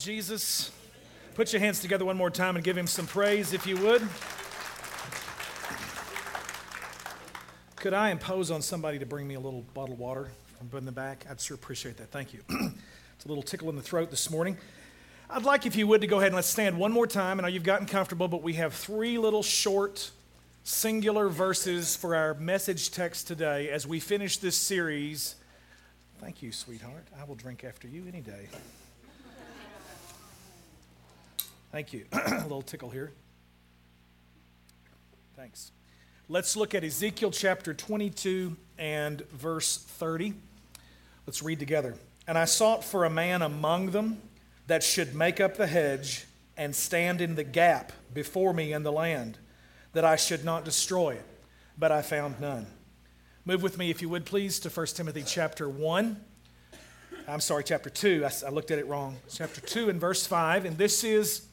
Jesus. Put your hands together one more time and give him some praise if you would. Could I impose on somebody to bring me a little bottle of water from the back? I'd sure appreciate that. Thank you. it's a little tickle in the throat this morning. I'd like, if you would, to go ahead and let's stand one more time. I know you've gotten comfortable, but we have three little short, singular verses for our message text today as we finish this series. Thank you, sweetheart. I will drink after you any day. Thank you. a little tickle here. Thanks. Let's look at Ezekiel chapter 22 and verse 30. Let's read together. And I sought for a man among them that should make up the hedge and stand in the gap before me in the land, that I should not destroy it. But I found none. Move with me, if you would, please, to 1 Timothy chapter 1. I'm sorry, chapter 2. I, I looked at it wrong. Chapter 2 and verse 5. And this is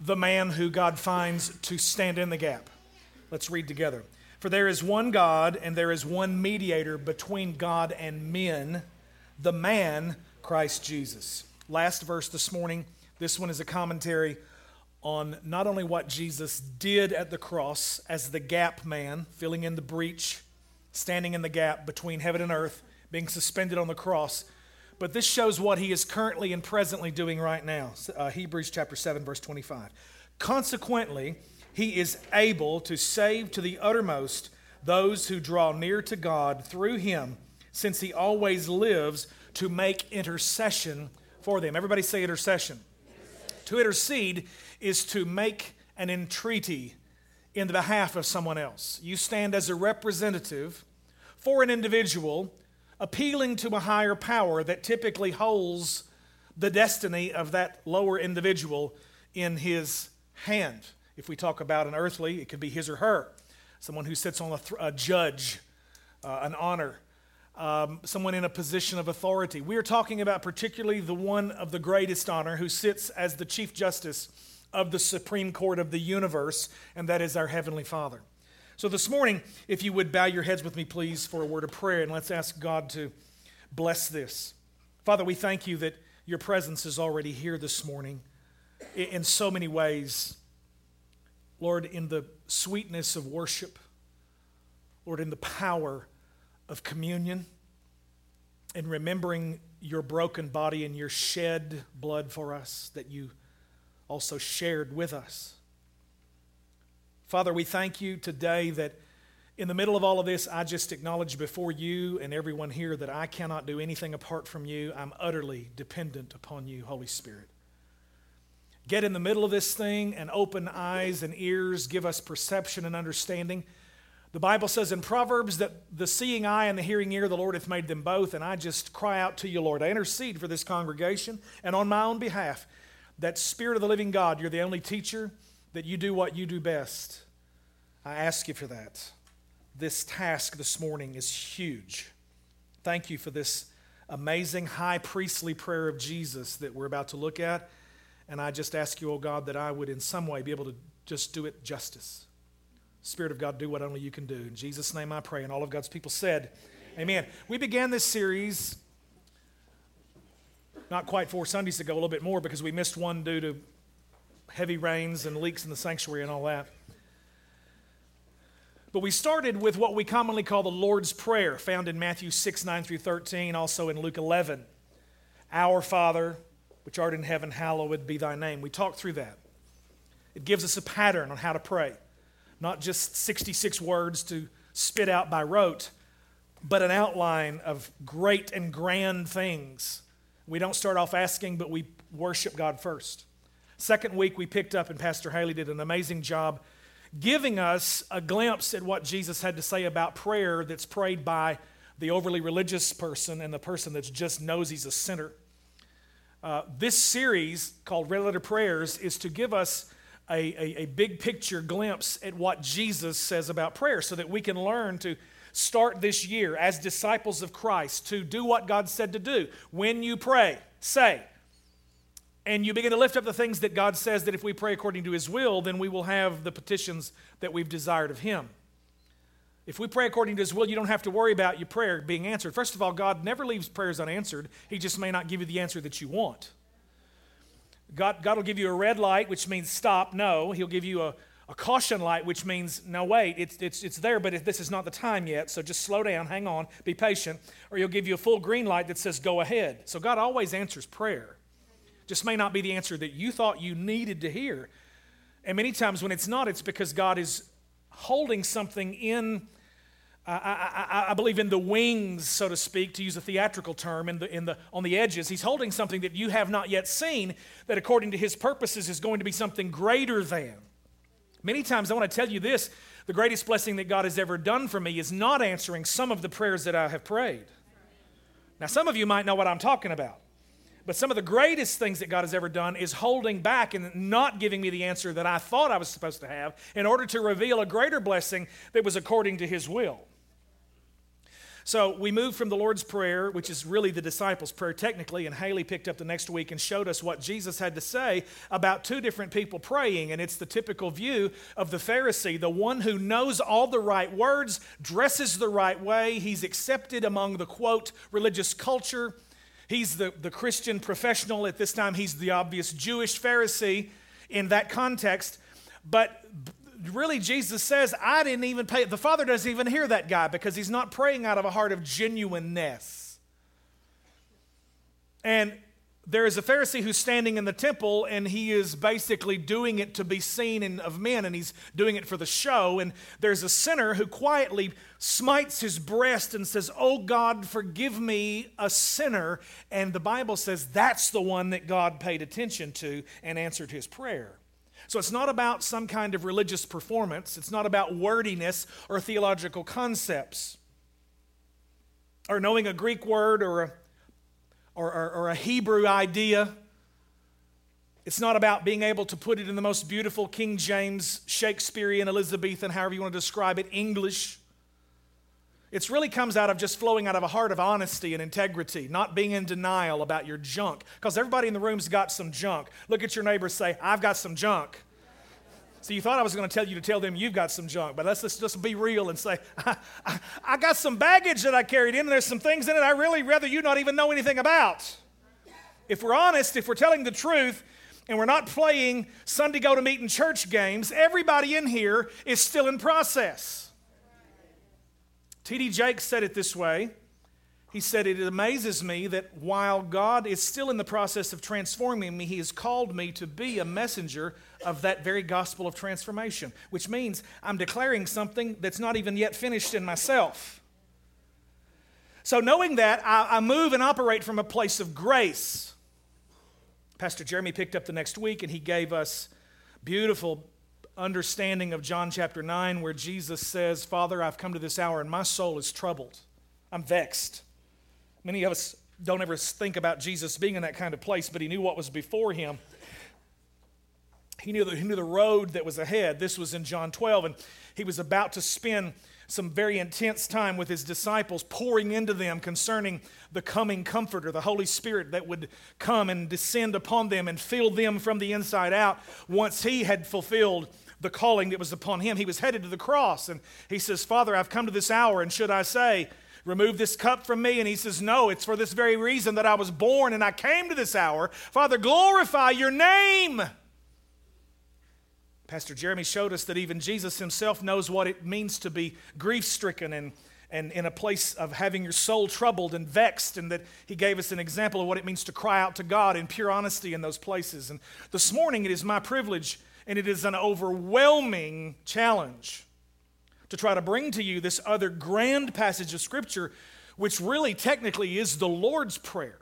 the man who God finds to stand in the gap. Let's read together. For there is one God, and there is one mediator between God and men, the man, Christ Jesus. Last verse this morning. This one is a commentary on not only what Jesus did at the cross as the gap man, filling in the breach, standing in the gap between heaven and earth, being suspended on the cross, but this shows what he is currently and presently doing right now. Uh, Hebrews chapter 7, verse 25. Consequently, he is able to save to the uttermost those who draw near to God through him, since he always lives to make intercession for them. Everybody say intercession. intercession. To intercede is to make an entreaty in the behalf of someone else. You stand as a representative for an individual appealing to a higher power that typically holds the destiny of that lower individual in his hand. If we talk about an earthly, it could be his or her, someone who sits on a, th- a judge, uh, an honor, um, someone in a position of authority. We are talking about particularly the one of the greatest honor who sits as the Chief Justice of the Supreme Court of the universe, and that is our Heavenly Father. So, this morning, if you would bow your heads with me, please, for a word of prayer, and let's ask God to bless this. Father, we thank you that your presence is already here this morning in so many ways. Lord, in the sweetness of worship, Lord, in the power of communion, in remembering your broken body and your shed blood for us that you also shared with us. Father, we thank you today that in the middle of all of this, I just acknowledge before you and everyone here that I cannot do anything apart from you. I'm utterly dependent upon you, Holy Spirit. Get in the middle of this thing and open eyes and ears, give us perception and understanding. The Bible says in Proverbs that the seeing eye and the hearing ear, the Lord hath made them both. And I just cry out to you, Lord. I intercede for this congregation and on my own behalf that Spirit of the living God, you're the only teacher that you do what you do best. I ask you for that. This task this morning is huge. Thank you for this amazing high priestly prayer of Jesus that we're about to look at. And I just ask you, oh God, that I would in some way be able to just do it justice. Spirit of God, do what only you can do. In Jesus' name I pray. And all of God's people said, Amen. Amen. We began this series not quite four Sundays ago, a little bit more because we missed one due to heavy rains and leaks in the sanctuary and all that. But we started with what we commonly call the Lord's Prayer, found in Matthew 6, 9 through 13, also in Luke 11. Our Father, which art in heaven, hallowed be thy name. We talked through that. It gives us a pattern on how to pray, not just 66 words to spit out by rote, but an outline of great and grand things. We don't start off asking, but we worship God first. Second week, we picked up, and Pastor Haley did an amazing job giving us a glimpse at what Jesus had to say about prayer that's prayed by the overly religious person and the person that just knows he's a sinner. Uh, this series called Red Letter Prayers is to give us a, a, a big picture glimpse at what Jesus says about prayer so that we can learn to start this year as disciples of Christ to do what God said to do. When you pray, say, and you begin to lift up the things that God says that if we pray according to His will, then we will have the petitions that we've desired of Him. If we pray according to His will, you don't have to worry about your prayer being answered. First of all, God never leaves prayers unanswered, He just may not give you the answer that you want. God, God will give you a red light, which means stop, no. He'll give you a, a caution light, which means no, wait, it's, it's, it's there, but this is not the time yet, so just slow down, hang on, be patient. Or he'll give you a full green light that says go ahead. So God always answers prayer. Just may not be the answer that you thought you needed to hear. And many times when it's not, it's because God is holding something in I, I, I, believe in the wings, so to speak, to use a theatrical term, in the, in the, on the edges. He's holding something that you have not yet seen, that according to his purposes is going to be something greater than. Many times I want to tell you this the greatest blessing that God has ever done for me is not answering some of the prayers that I have prayed. Now, some of you might know what I'm talking about. But some of the greatest things that God has ever done is holding back and not giving me the answer that I thought I was supposed to have in order to reveal a greater blessing that was according to His will. So we moved from the Lord's Prayer, which is really the disciples' prayer technically, and Haley picked up the next week and showed us what Jesus had to say about two different people praying. And it's the typical view of the Pharisee, the one who knows all the right words, dresses the right way, he's accepted among the quote, religious culture. He's the, the Christian professional. At this time, he's the obvious Jewish Pharisee in that context. But really Jesus says, I didn't even pay. The Father doesn't even hear that guy because he's not praying out of a heart of genuineness. And there is a Pharisee who's standing in the temple and he is basically doing it to be seen in, of men and he's doing it for the show. And there's a sinner who quietly smites his breast and says, Oh God, forgive me, a sinner. And the Bible says that's the one that God paid attention to and answered his prayer. So it's not about some kind of religious performance, it's not about wordiness or theological concepts or knowing a Greek word or a, or, or, or a Hebrew idea. It's not about being able to put it in the most beautiful King James, Shakespearean, Elizabethan, however you want to describe it, English. It really comes out of just flowing out of a heart of honesty and integrity, not being in denial about your junk. Because everybody in the room's got some junk. Look at your neighbor say, I've got some junk. So you thought I was going to tell you to tell them you've got some junk, but let's just, just be real and say, I, I, I got some baggage that I carried in, and there's some things in it I really rather you not even know anything about. If we're honest, if we're telling the truth, and we're not playing Sunday go to meet meeting church games, everybody in here is still in process. T.D. Jakes said it this way. He said, It amazes me that while God is still in the process of transforming me, He has called me to be a messenger of that very gospel of transformation, which means I'm declaring something that's not even yet finished in myself. So, knowing that, I, I move and operate from a place of grace. Pastor Jeremy picked up the next week and he gave us beautiful understanding of John chapter 9, where Jesus says, Father, I've come to this hour and my soul is troubled. I'm vexed. Many of us don't ever think about Jesus being in that kind of place, but he knew what was before him. He knew, the, he knew the road that was ahead. This was in John 12, and he was about to spend some very intense time with his disciples, pouring into them concerning the coming Comforter, the Holy Spirit that would come and descend upon them and fill them from the inside out once he had fulfilled the calling that was upon him. He was headed to the cross, and he says, Father, I've come to this hour, and should I say, Remove this cup from me? And he says, No, it's for this very reason that I was born and I came to this hour. Father, glorify your name. Pastor Jeremy showed us that even Jesus himself knows what it means to be grief stricken and, and in a place of having your soul troubled and vexed, and that he gave us an example of what it means to cry out to God in pure honesty in those places. And this morning, it is my privilege and it is an overwhelming challenge to try to bring to you this other grand passage of Scripture, which really technically is the Lord's Prayer.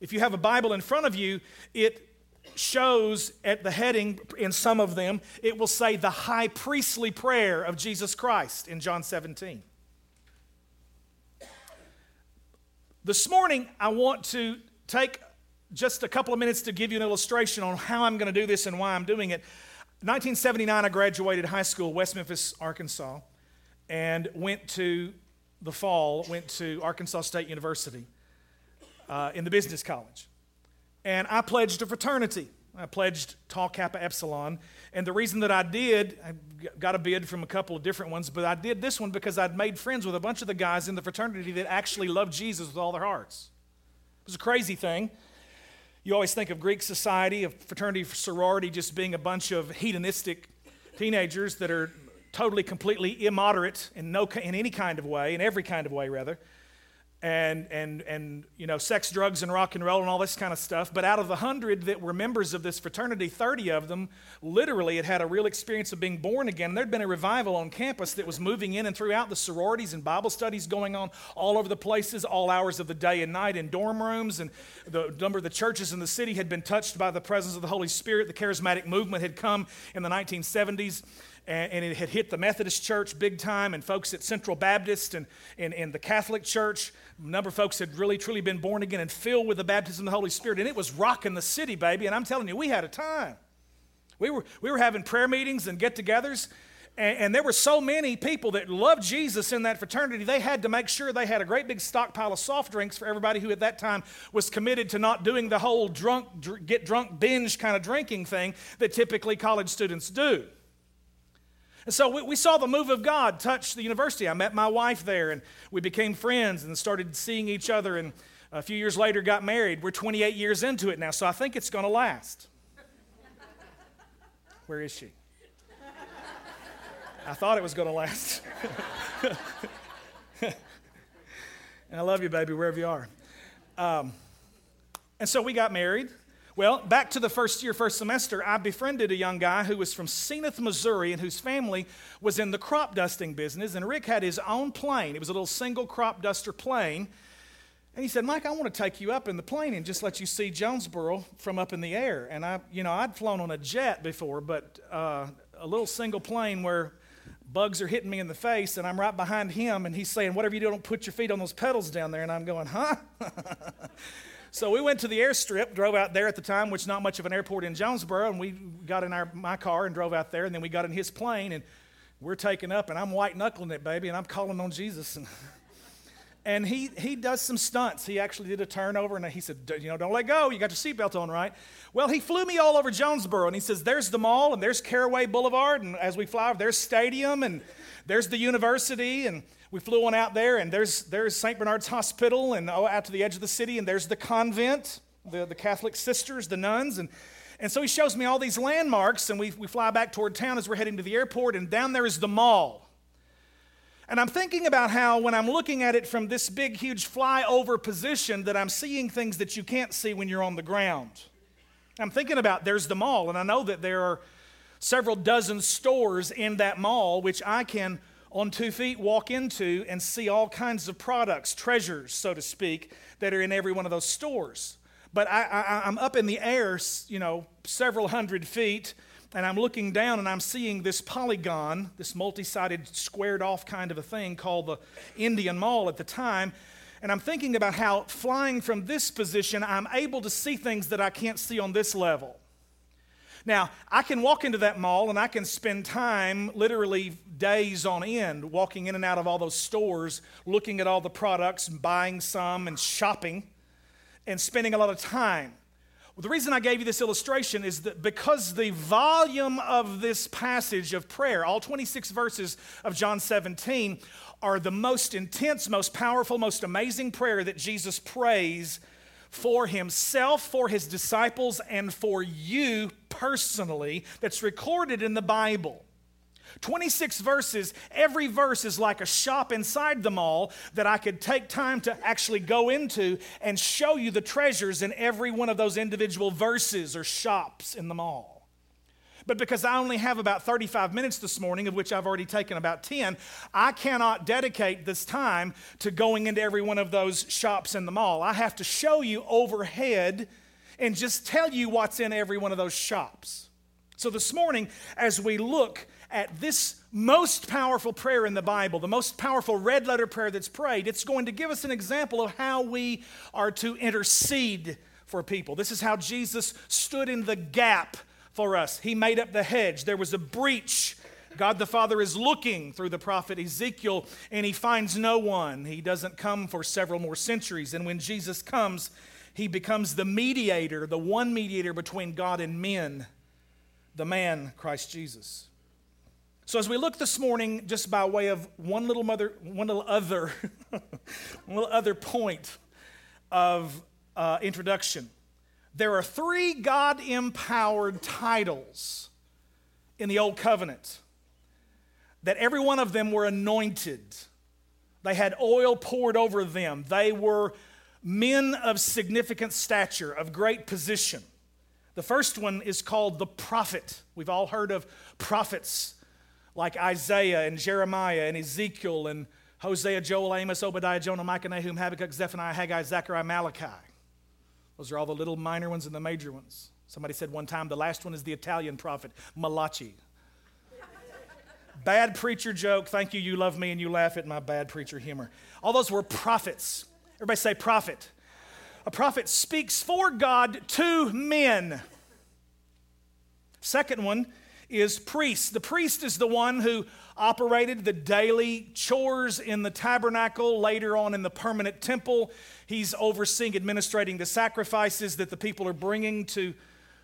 If you have a Bible in front of you, it shows at the heading in some of them, it will say the high priestly prayer of Jesus Christ in John 17. This morning, I want to take just a couple of minutes to give you an illustration on how I'm going to do this and why I'm doing it. 1979, I graduated high school, West Memphis, Arkansas, and went to the fall, went to Arkansas State University uh, in the business college. And I pledged a fraternity. I pledged Tau Kappa Epsilon. And the reason that I did, I got a bid from a couple of different ones, but I did this one because I'd made friends with a bunch of the guys in the fraternity that actually loved Jesus with all their hearts. It was a crazy thing. You always think of Greek society, of fraternity, sorority, just being a bunch of hedonistic teenagers that are totally, completely immoderate in, no, in any kind of way, in every kind of way, rather and, and, and you know, sex, drugs, and rock and roll and all this kind of stuff. But out of the hundred that were members of this fraternity, 30 of them literally had had a real experience of being born again. There'd been a revival on campus that was moving in and throughout the sororities and Bible studies going on all over the places, all hours of the day and night in dorm rooms. And the number of the churches in the city had been touched by the presence of the Holy Spirit. The charismatic movement had come in the 1970s and, and, it had hit the Methodist Church big time, and folks at Central Baptist and, and, and the Catholic Church. A number of folks had really, truly been born again and filled with the baptism of the Holy Spirit, and it was rocking the city, baby. And I'm telling you, we had a time. We were, we were having prayer meetings and get togethers, and, and there were so many people that loved Jesus in that fraternity, they had to make sure they had a great big stockpile of soft drinks for everybody who at that time was committed to not doing the whole drunk, dr- get drunk binge kind of drinking thing that typically college students do. And so we, we, saw the move of God touch the university. I met my wife there, and we became friends and started seeing each other. And a few years later, got married. We're 28 years into it now, so I think it's going to last. Where is she? I thought it was going to last. and I love you, baby, wherever you are. Um, and so we got married. Well, back to the first year, first semester, I befriended a young guy who was from Zenith, Missouri, and whose family was in the crop dusting business. And Rick had his own plane. It was a little single crop duster plane. And he said, Mike, I want to take you up in the plane and just let you see Jonesboro from up in the air. And I, you know, I'd flown on a jet before, but uh, a little single plane where bugs are hitting me in the face and I'm right behind him and he's saying, whatever you do, don't put your feet on those pedals down there. And I'm going, huh? So we went to the airstrip, drove out there at the time, which not much of an airport in Jonesboro, and we got in our, my car and drove out there, and then we got in his plane, and we're taking up, and I'm white knuckling it, baby, and I'm calling on Jesus. And, and he, he does some stunts. He actually did a turnover, and he said, You know, don't let go. You got your seatbelt on, right? Well, he flew me all over Jonesboro, and he says, There's the mall, and there's Caraway Boulevard, and as we fly, over, there's Stadium, and there's the university, and we flew on out there, and there's, there's St. Bernard's Hospital, and oh, out to the edge of the city, and there's the convent, the, the Catholic sisters, the nuns. And, and so he shows me all these landmarks, and we, we fly back toward town as we're heading to the airport, and down there is the mall. And I'm thinking about how, when I'm looking at it from this big, huge flyover position, that I'm seeing things that you can't see when you're on the ground. I'm thinking about there's the mall, and I know that there are several dozen stores in that mall, which I can on two feet walk into and see all kinds of products, treasures, so to speak, that are in every one of those stores. But I, am up in the air, you know, several hundred feet, and I'm looking down and I'm seeing this polygon, this multi sided, squared off kind of a thing called the Indian Mall at the time. And I'm thinking about how flying from this position, I'm able to see things that I can't see on this level. Now, I can walk into that mall and I can spend time, literally days on end, walking in and out of all those stores, looking at all the products and buying some and shopping and spending a lot of time. Well, the reason I gave you this illustration is that because the volume of this passage of prayer, all 26 verses of John 17, are the most intense, most powerful, most amazing prayer that Jesus prays for himself, for his disciples, and for you personally that's recorded in the Bible. 26 verses, every verse is like a shop inside the mall that I could take time to actually go into and show you the treasures in every one of those individual verses or shops in the mall. But because I only have about 35 minutes this morning, of which I've already taken about 10, I cannot dedicate this time to going into every one of those shops in the mall. I have to show you overhead and just tell you what's in every one of those shops. So this morning, as we look at this most powerful prayer in the Bible, the most powerful red letter prayer that's prayed, it's going to give us an example of how we are to intercede for people. This is how Jesus stood in the gap for us. He made up the hedge. There was a breach. God the Father is looking through the prophet Ezekiel and he finds no one. He doesn't come for several more centuries. And when Jesus comes, he becomes the mediator, the one mediator between God and men, the man, Christ Jesus. So as we look this morning, just by way of one little mother, one little other, one little other point of uh, introduction, there are three God empowered titles in the Old Covenant that every one of them were anointed. They had oil poured over them. They were men of significant stature, of great position. The first one is called the prophet. We've all heard of prophets like Isaiah and Jeremiah and Ezekiel and Hosea, Joel, Amos, Obadiah, Jonah, Micah, Nahum, Habakkuk, Zephaniah, Haggai, Zechariah, Malachi. Those are all the little minor ones and the major ones. Somebody said one time the last one is the Italian prophet, Malachi. bad preacher joke. Thank you. You love me and you laugh at my bad preacher humor. All those were prophets. Everybody say prophet. A prophet speaks for God to men. Second one is priest. The priest is the one who operated the daily chores in the tabernacle, later on in the permanent temple. He's overseeing, administrating the sacrifices that the people are bringing to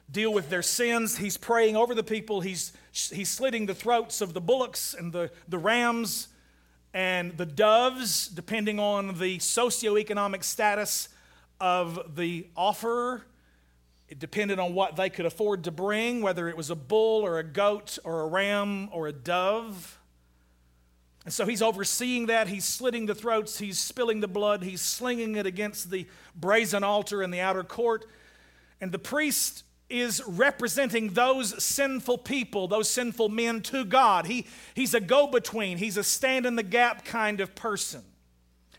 deal with their sins. He's praying over the people. He's, he's slitting the throats of the bullocks and the, the rams and the doves, depending on the socioeconomic status of the offerer. It depended on what they could afford to bring, whether it was a bull or a goat or a ram or a dove. And so he's overseeing that. He's slitting the throats. He's spilling the blood. He's slinging it against the brazen altar in the outer court. And the priest is representing those sinful people, those sinful men to God. He, he's a go between, he's a stand in the gap kind of person.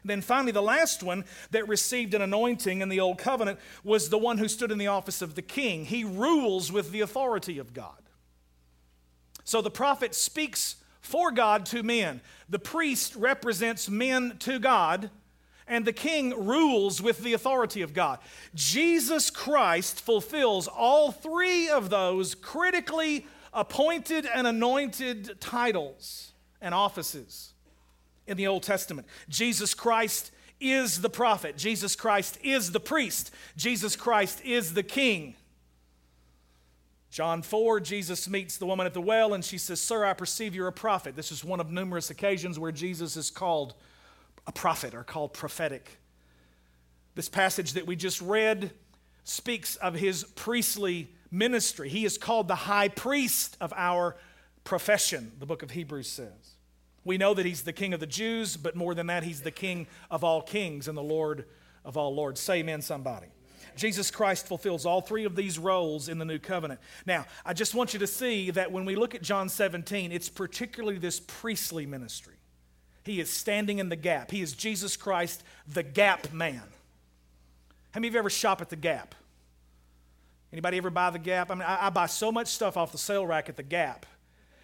Then finally, the last one that received an anointing in the Old Covenant was the one who stood in the office of the king. He rules with the authority of God. So the prophet speaks for God to men, the priest represents men to God and the king rules with the authority of God. Jesus Christ fulfills all three of those critically appointed and anointed titles and offices in the Old Testament. Jesus Christ is the prophet, Jesus Christ is the priest, Jesus Christ is the king. John 4, Jesus meets the woman at the well and she says, Sir, I perceive you're a prophet. This is one of numerous occasions where Jesus is called a prophet or called prophetic. This passage that we just read speaks of his priestly ministry. He is called the high priest of our profession, the book of Hebrews says. We know that he's the king of the Jews, but more than that, he's the king of all kings and the Lord of all lords. Say amen, somebody. Jesus Christ fulfills all three of these roles in the new covenant. Now, I just want you to see that when we look at John 17, it's particularly this priestly ministry. He is standing in the gap. He is Jesus Christ, the gap man. How many of you ever shop at the Gap? Anybody ever buy the Gap? I mean, I, I buy so much stuff off the sale rack at the Gap.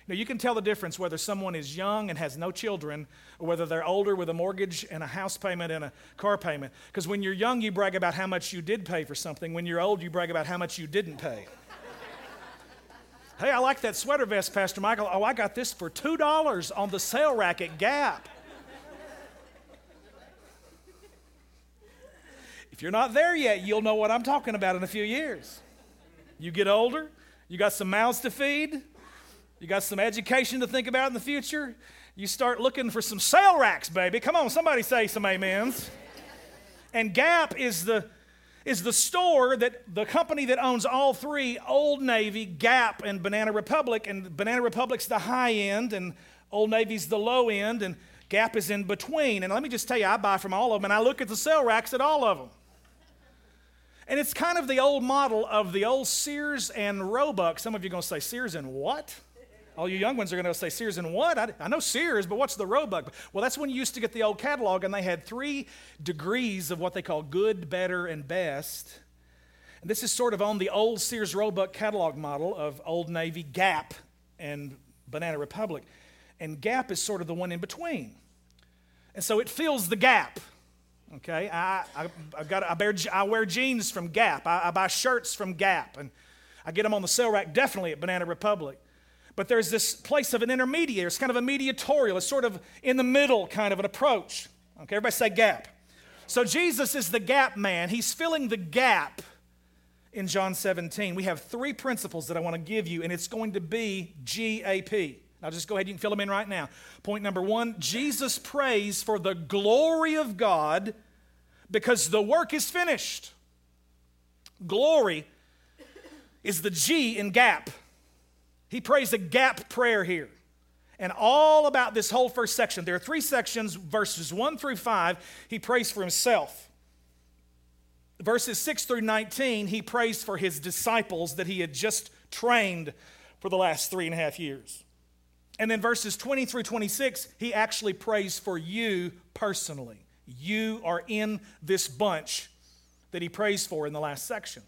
You know, you can tell the difference whether someone is young and has no children or whether they're older with a mortgage and a house payment and a car payment. Because when you're young, you brag about how much you did pay for something. When you're old, you brag about how much you didn't pay. hey, I like that sweater vest, Pastor Michael. Oh, I got this for $2 on the sale rack at Gap. If you're not there yet, you'll know what I'm talking about in a few years. You get older, you got some mouths to feed, you got some education to think about in the future. You start looking for some sale racks, baby. Come on, somebody say some amens. And Gap is the is the store that the company that owns all three Old Navy, Gap, and Banana Republic. And Banana Republic's the high end, and Old Navy's the low end, and Gap is in between. And let me just tell you, I buy from all of them, and I look at the sale racks at all of them. And it's kind of the old model of the old Sears and Roebuck. Some of you are going to say, Sears and what? All you young ones are going to say, Sears and what? I, I, know Sears, but what's the Roebuck? Well, that's when you used to get the old catalog, and they had three degrees of what they call good, better, and best. And this is sort of on the old Sears Roebuck catalog model of Old Navy, Gap, and Banana Republic. And Gap is sort of the one in between. And so it fills the gap. Okay, I, I, I, got, I, bear, I wear jeans from Gap. I, I buy shirts from Gap, and I get them on the sale rack definitely at Banana Republic. But there's this place of an intermediary. It's kind of a mediatorial. It's sort of in the middle kind of an approach. Okay, everybody say gap. So Jesus is the gap man. He's filling the gap in John 17. We have three principles that I want to give you, and it's going to be GAP. I'll just go ahead, you can fill them in right now. Point number one Jesus prays for the glory of God because the work is finished. Glory is the G in gap. He prays a gap prayer here. And all about this whole first section. There are three sections, verses 1 through 5, he prays for himself. Verses 6 through 19, he prays for his disciples that he had just trained for the last three and a half years. And then verses 20 through 26, he actually prays for you personally. You are in this bunch that he prays for in the last section.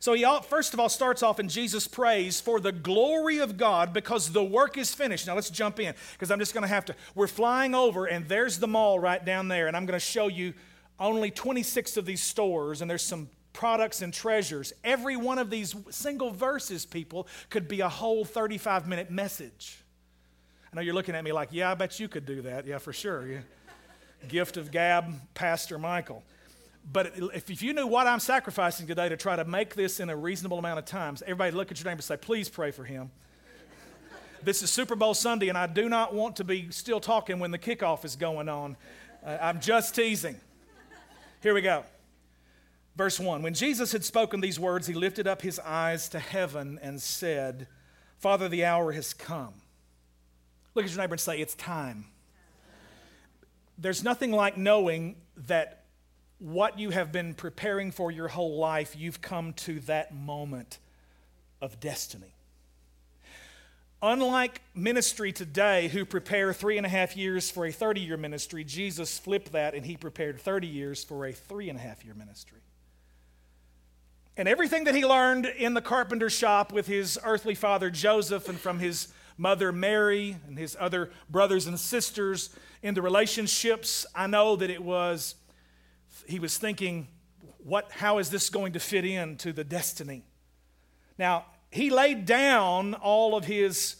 So he first of all starts off and Jesus prays for the glory of God because the work is finished. Now let's jump in because I'm just going to have to. We're flying over and there's the mall right down there, and I'm going to show you only 26 of these stores, and there's some products and treasures. Every one of these single verses, people, could be a whole 35 minute message. I know you're looking at me like, yeah, I bet you could do that. Yeah, for sure. Yeah. Gift of Gab, Pastor Michael. But if, if you knew what I'm sacrificing today to try to make this in a reasonable amount of times, everybody look at your neighbor and say, please pray for him. this is Super Bowl Sunday, and I do not want to be still talking when the kickoff is going on. Uh, I'm just teasing. Here we go. Verse 1 When Jesus had spoken these words, he lifted up his eyes to heaven and said, Father, the hour has come. Look at your neighbor and say, It's time. There's nothing like knowing that what you have been preparing for your whole life, you've come to that moment of destiny. Unlike ministry today, who prepare three and a half years for a 30 year ministry, Jesus flipped that and he prepared 30 years for a three and a half year ministry. And everything that he learned in the carpenter shop with his earthly father Joseph and from his mother Mary and his other brothers and sisters in the relationships, I know that it was he was thinking, what, how is this going to fit into the destiny? Now, he laid down all of his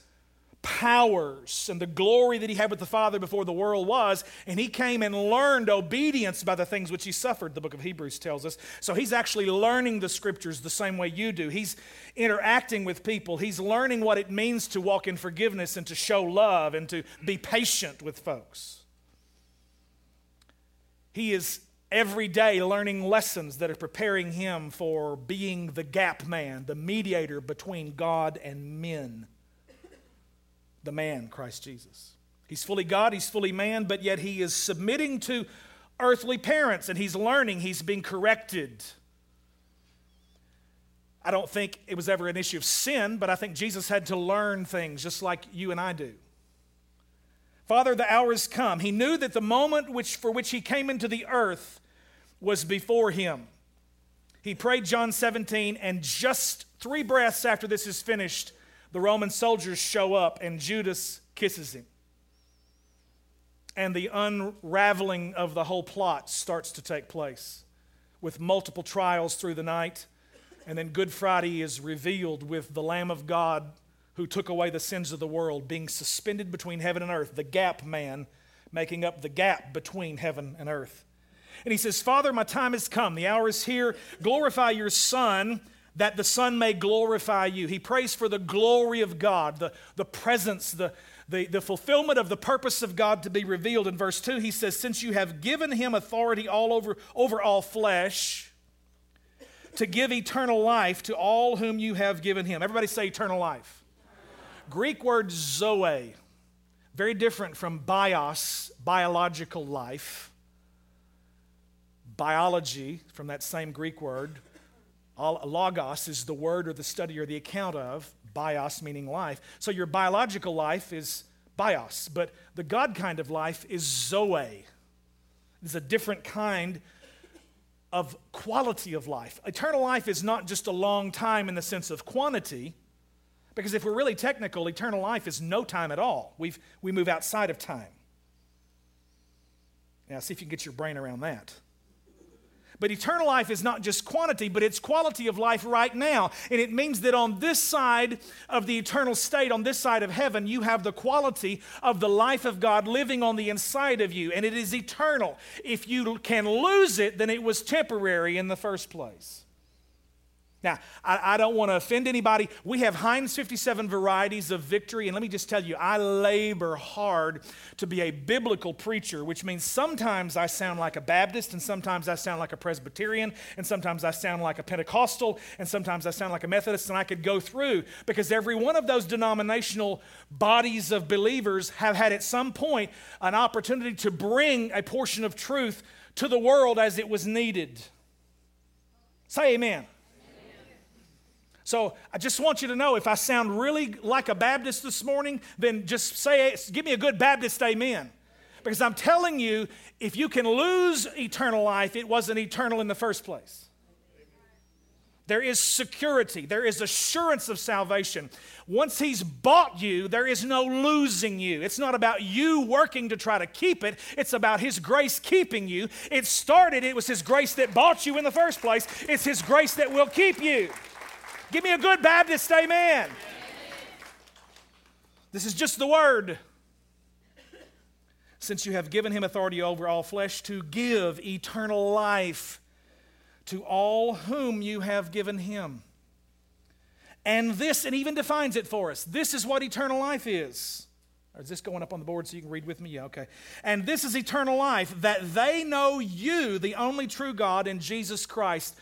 powers and the glory that he had with the Father before the world was, and he came and learned obedience by the things which he suffered, the book of Hebrews tells us. So he's actually learning the scriptures the same way you do. He's interacting with people, he's learning what it means to walk in forgiveness and to show love and to be patient with folks. He is every day learning lessons that are preparing him for being the gap man, the mediator between God and men. The man, Christ Jesus. He's fully God, he's fully man, but yet he is submitting to earthly parents and he's learning, he's being corrected. I don't think it was ever an issue of sin, but I think Jesus had to learn things just like you and I do. Father, the hour has come. He knew that the moment which, for which he came into the earth was before him. He prayed John 17, and just three breaths after this is finished, the Roman soldiers show up, and Judas kisses him. And the unraveling of the whole plot starts to take place with multiple trials through the night. And then Good Friday is revealed with the Lamb of God who took away the sins of the world, being suspended between heaven and earth, the gap man, making up the gap between heaven and earth. And he says, Father, my time has come. The hour is here. Glorify your Son, that the Son may glorify you. He prays for the glory of God, the, the presence, the, the, the fulfillment of the purpose of God to be revealed. In verse 2, he says, Since you have given him authority all over, over all flesh, to give eternal life to all whom you have given him. Everybody say eternal life. Greek word zoe, very different from bios, biological life. Biology, from that same Greek word, logos is the word or the study or the account of, bios meaning life. So your biological life is bios, but the God kind of life is zoe. It's a different kind of quality of life. Eternal life is not just a long time in the sense of quantity, because if we're really technical, eternal life is no time at all. We've, we move outside of time. Now, see if you can get your brain around that. But eternal life is not just quantity, but it's quality of life right now. And it means that on this side of the eternal state, on this side of heaven, you have the quality of the life of God living on the inside of you, and it is eternal. If you can lose it, then it was temporary in the first place. Now, I, I, don't want to offend anybody. We have Heinz 57 varieties of victory, and let me just tell you, I labor hard to be a biblical preacher, which means sometimes I sound like a Baptist, and sometimes I sound like a Presbyterian, and sometimes I sound like a Pentecostal, and sometimes I sound like a Methodist, and I could go through because every one of those denominational bodies of believers have had at some point an opportunity to bring a portion of truth to the world as it was needed. Say amen. So I just want you to know if I sound really like a Baptist this morning, then just say, give me a good Baptist amen. Because I'm telling you, if you can lose eternal life, it wasn't eternal in the first place. There is security, there is assurance of salvation. Once He's bought you, there is no losing you. It's not about you working to try to keep it, it's about His grace keeping you. It started, it was His grace that bought you in the first place, it's His grace that will keep you. Give me a good Baptist, amen. This is just the word. Since you have given him authority over all flesh to give eternal life to all whom you have given him. And this, and even defines it for us. This is what eternal life is. Or is this going up on the board so you can read with me? Yeah, okay. And this is eternal life, that they know you, the only true God, and Jesus Christ,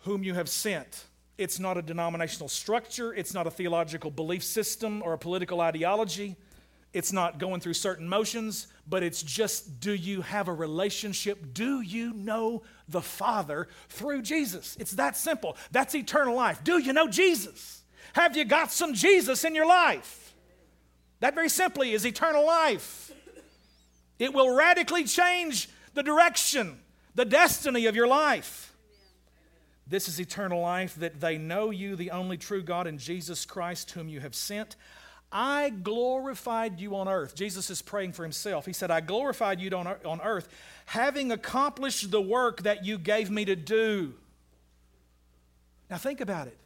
whom you have sent. It's not a denominational structure, it's not a theological belief system or a political ideology. It's not going through certain motions, but it's just do you have a relationship? Do you know the Father through Jesus? It's that simple. That's eternal life. Do you know Jesus? Have you got some Jesus in your life? That very simply is eternal life. It will radically change the direction, the destiny of your life. This is eternal life, that they know you, the only true God, and Jesus Christ, whom you have sent. I glorified you on earth. Jesus is praying for himself. He said, I glorified you on earth, having accomplished the work that you gave me to do. Now, think about it.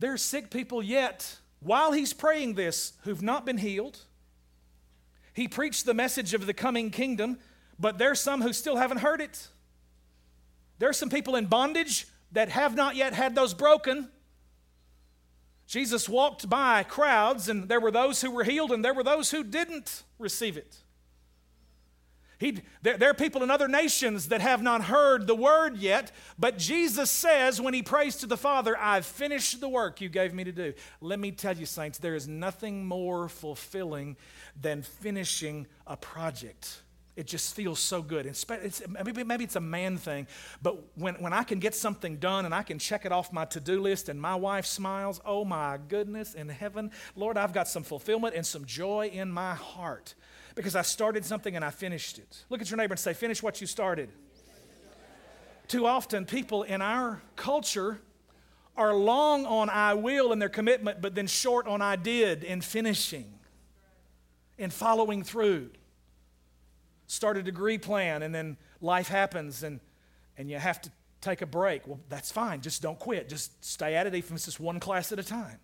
There are sick people yet, while he's praying this, who've not been healed. He preached the message of the coming kingdom, but there's some who still haven't heard it. There are some people in bondage that have not yet had those broken. Jesus walked by crowds, and there were those who were healed, and there were those who didn't receive it. He, there, there, are people in other nations that have not heard the word yet, but Jesus says when he prays to the Father, I've finished the work you gave me to do. Let me tell you, saints, there is nothing more fulfilling than finishing a project. It just feels so good. It's, maybe, maybe it's a man thing, but when, when I can get something done and I can check it off my to do list and my wife smiles, oh my goodness, in heaven, Lord, I've got some fulfillment and some joy in my heart because I started something and I finished it. Look at your neighbor and say, Finish what you started. Too often, people in our culture are long on I will in their commitment, but then short on I did in finishing, in following through start a degree plan and then life happens and, and you have to take a break. Well, that's fine. Just don't quit. Just stay at it, even if it's just one class at a time.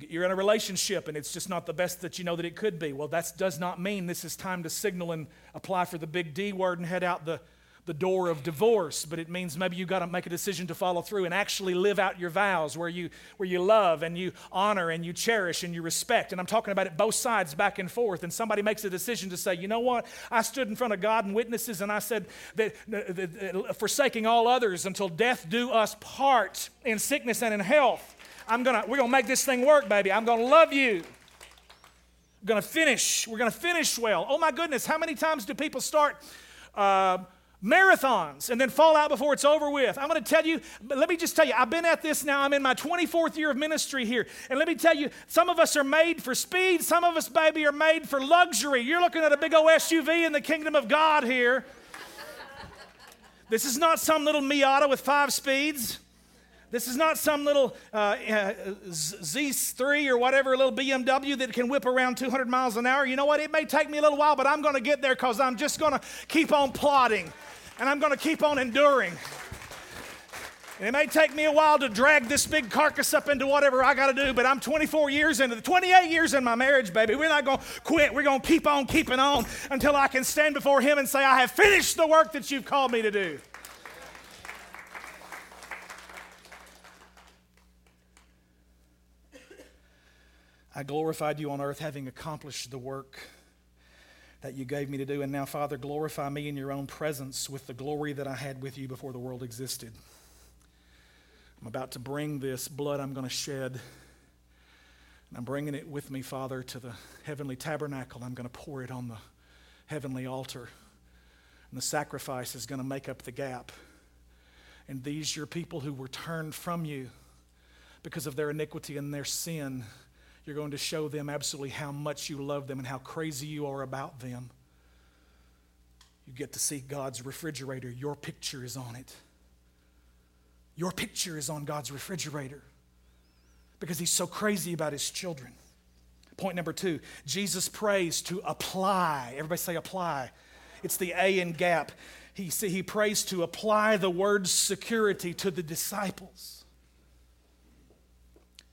You're in a relationship and it's just not the best that you know that it could be. Well, that does not mean this is time to signal and apply for the big D word and head out the the door of divorce, but it means maybe you've got to make a decision to follow through and actually live out your vows where you, where you love and you honor and you cherish and you respect. And I'm talking about it both sides, back and forth. And somebody makes a decision to say, you know what? I stood in front of God and witnesses and I said that, that, that forsaking all others until death do us part in sickness and in health. I'm gonna, we're gonna make this thing work, baby. I'm gonna love you. I'm gonna finish. We're gonna finish well. Oh my goodness, how many times do people start? Uh, marathons and then fall out before it's over with. I'm going to tell you, let me just tell you, I've been at this now. I'm in my 24th year of ministry here. And let me tell you, some of us are made for speed, some of us, baby, are made for luxury. You're looking at a big old SUV in the kingdom of God here. this is not some little Miata with five speeds. This is not some little uh, uh, Z3 or whatever, little BMW that can whip around 200 miles an hour. You know what? It may take me a little while, but I'm going to get there because I'm just going to keep on plodding and I'm going to keep on enduring. And it may take me a while to drag this big carcass up into whatever I got to do, but I'm 24 years into the 28 years in my marriage, baby. We're not going to quit. We're going to keep on keeping on until I can stand before Him and say, I have finished the work that you've called me to do. I glorified you on earth, having accomplished the work that you gave me to do. And now, Father, glorify me in your own presence with the glory that I had with you before the world existed. I'm about to bring this blood I'm going to shed. And I'm bringing it with me, Father, to the heavenly tabernacle. I'm going to pour it on the heavenly altar. And the sacrifice is going to make up the gap. And these, your people who were turned from you because of their iniquity and their sin, you're going to show them absolutely how much you love them and how crazy you are about them. You get to see God's refrigerator. Your picture is on it. Your picture is on God's refrigerator because he's so crazy about his children. Point number two Jesus prays to apply. Everybody say apply. It's the A in gap. He, he prays to apply the word security to the disciples.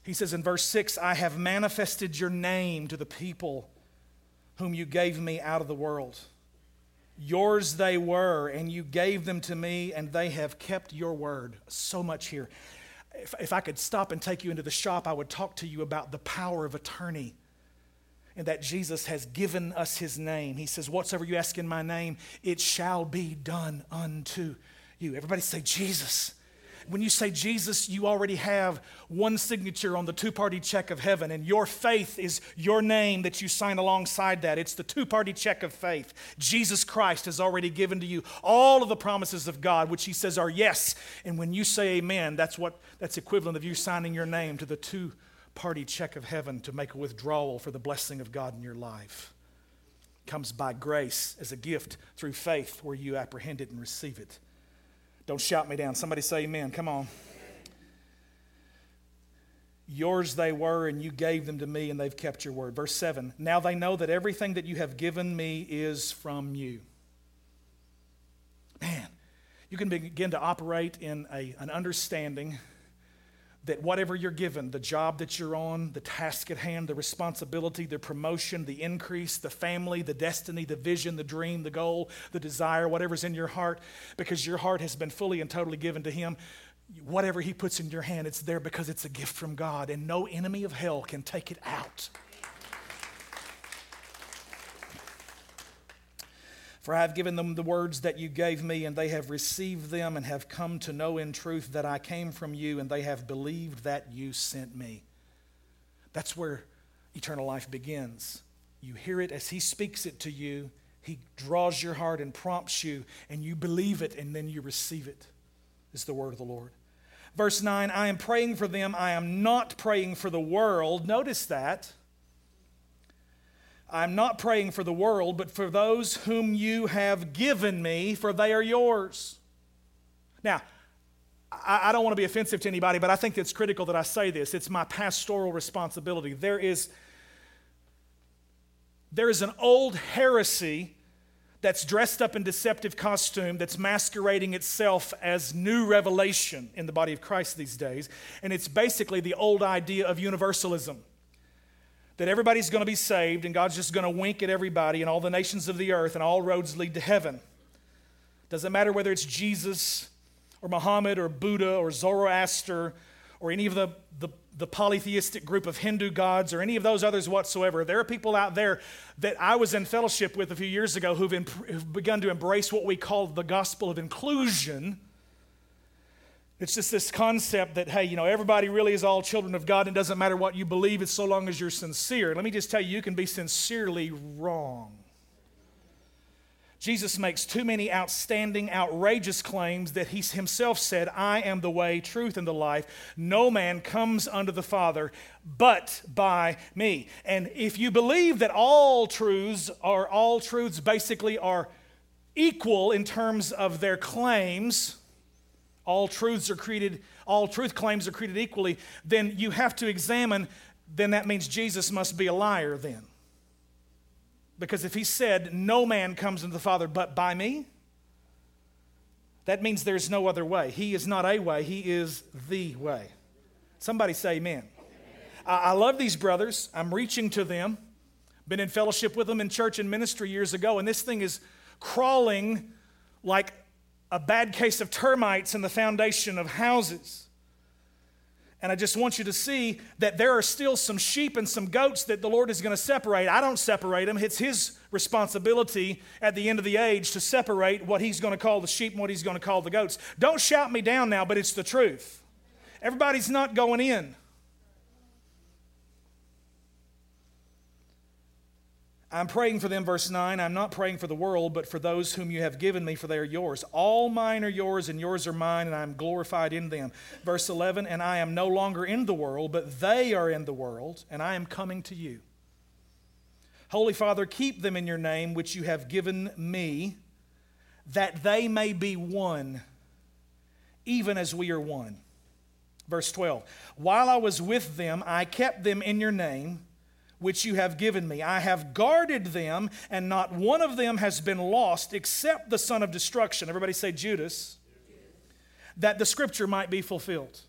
He says in verse 6 I have manifested your name to the people whom you gave me out of the world. Yours they were, and you gave them to me, and they have kept your word. So much here. If, if I could stop and take you into the shop, I would talk to you about the power of attorney and that Jesus has given us his name. He says, Whatsoever you ask in my name, it shall be done unto you. Everybody say, Jesus. When you say Jesus, you already have one signature on the two party check of heaven, and your faith is your name that you sign alongside that. It's the two party check of faith. Jesus Christ has already given to you all of the promises of God, which He says are yes. And when you say amen, that's what that's equivalent of you signing your name to the two party check of heaven to make a withdrawal for the blessing of God in your life. comes by grace as a gift through faith where you apprehend it and receive it. Don't shout me down. Somebody say amen. Come on. Yours they were, and you gave them to me, and they've kept your word. Verse 7 Now they know that everything that you have given me is from you. Man, you can begin to operate in a, an understanding that whatever you're given, the job that you're on, the task at hand, the responsibility, the promotion, the increase, the family, the destiny, the vision, the dream, the goal, the desire, whatever's in your heart, because your heart has been fully and totally given to Him, whatever He puts in your hand, it's there because it's a gift from God, and no enemy of hell can take it out. For I have given them the words that you gave me, and they have received them and have come to know in truth that I came from you, and they have believed that you sent me. That's where eternal life begins. You hear it as He speaks it to you, He draws your heart and prompts you, and you believe it, and then you receive it, is the word of the Lord. Verse 9 I am praying for them, I am not praying for the world. Notice that. I'm not praying for the world, but for those whom you have given me, for they are yours. Now, I, don't want to be offensive to anybody, but I think it's critical that I say this. It's my pastoral responsibility. There is, there is an old heresy that's dressed up in deceptive costume that's masquerading itself as new revelation in the body of Christ these days. And it's basically the old idea of universalism that everybody's going to be saved and God's just going to wink at everybody and all the nations of the earth and all roads lead to heaven. Doesn't matter whether it's Jesus or Muhammad or Buddha or Zoroaster or any of the, the, the, polytheistic group of Hindu gods or any of those others whatsoever. There are people out there that I was in fellowship with a few years ago who've, imp- who've begun to embrace what we call the gospel of inclusion it's just this concept that, hey, you know, everybody really is all children of God. And it doesn't matter what you believe, it's so long as you're sincere. Let me just tell you, you can be sincerely wrong. Jesus makes too many outstanding, outrageous claims that he himself said, I am the way, truth, and the life. No man comes unto the Father but by me. And if you believe that all truths are all truths basically are equal in terms of their claims, all truths are created, all truth claims are created equally, then you have to examine, then that means Jesus must be a liar then. Because if he said, No man comes into the Father but by me, that means there's no other way. He is not a way, he is the way. Somebody say amen. I love these brothers. I'm reaching to them. Been in fellowship with them in church and ministry years ago, and this thing is crawling like a bad case of termites in the foundation of houses. And I just want you to see that there are still some sheep and some goats that the Lord is going to separate. I don't separate them. It's His responsibility at the end of the age to separate what He's going to call the sheep and what He's going to call the goats. Don't shout me down now, but it's the truth. Everybody's not going in. I'm praying for them, verse 9. I'm not praying for the world, but for those whom you have given me, for they are yours. All mine are yours, and yours are mine, and I am glorified in them. Verse 11, and I am no longer in the world, but they are in the world, and I am coming to you. Holy Father, keep them in your name, which you have given me, that they may be one, even as we are one. Verse 12, while I was with them, I kept them in your name which you have given me. I have guarded them, and not one of them has been lost except the son of destruction. Everybody say Judas. That the scripture might be fulfilled.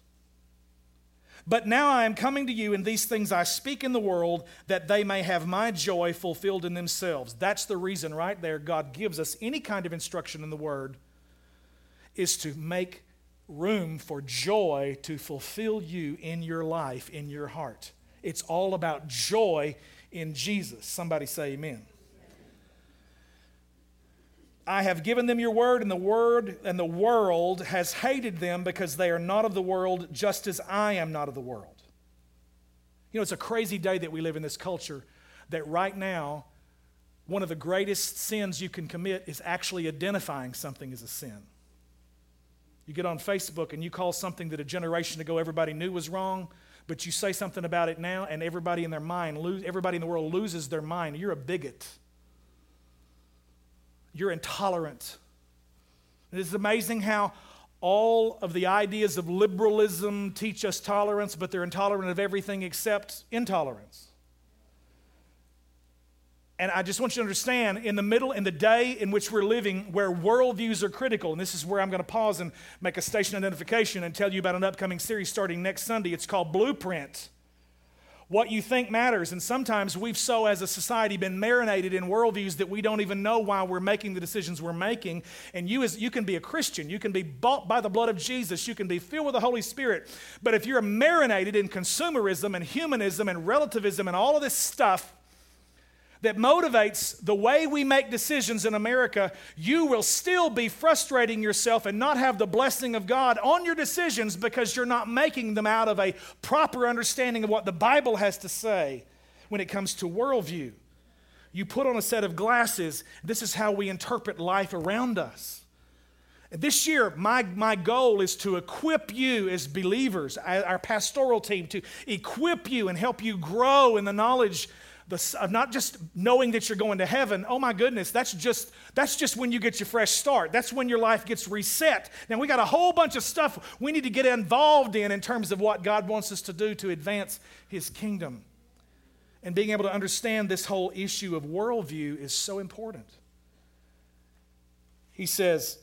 But now I am coming to you, and these things I speak in the world, that they may have my joy fulfilled in themselves. That's the reason, right there, God gives us any kind of instruction in the Word, is to make room for joy to fulfill you in your life, in your heart. It's all about joy in Jesus. Somebody say amen. I have given them your word, and the word and the world has hated them because they are not of the world, just as I am not of the world. You know, it's a crazy day that we live in this culture that right now, one of the greatest sins you can commit is actually identifying something as a sin. You get on Facebook and you call something that a generation ago everybody knew was wrong, but you say something about it now, and everybody in their mind, lose, everybody in the world loses their mind. You're a bigot. You're intolerant. It is amazing how all of the ideas of liberalism teach us tolerance, but they're intolerant of everything except intolerance. And I just want you to understand in the middle, in the day in which we're living, where worldviews are critical, and this is where I'm going to pause and make a station identification and tell you about an upcoming series starting next Sunday. It's called Blueprint. What you think matters. And sometimes we've so, as a society, been marinated in worldviews that we don't even know why we're making the decisions we're making. And you, as, you can be a Christian, you can be bought by the blood of Jesus, you can be filled with the Holy Spirit. But if you're marinated in consumerism and humanism and relativism and all of this stuff, that motivates the way we make decisions in America, you will still be frustrating yourself and not have the blessing of God on your decisions because you're not making them out of a proper understanding of what the Bible has to say when it comes to worldview. You put on a set of glasses, this is how we interpret life around us. This year, my, my goal is to equip you as believers, our pastoral team, to equip you and help you grow in the knowledge the, of uh, not just knowing that you're going to heaven. Oh my goodness, that's just that's just when you get your fresh start. That's when your life gets reset. Now we got a whole bunch of stuff we need to get involved in in terms of what God wants us to do to advance His kingdom. And being able to understand this whole issue of worldview is so important. He says,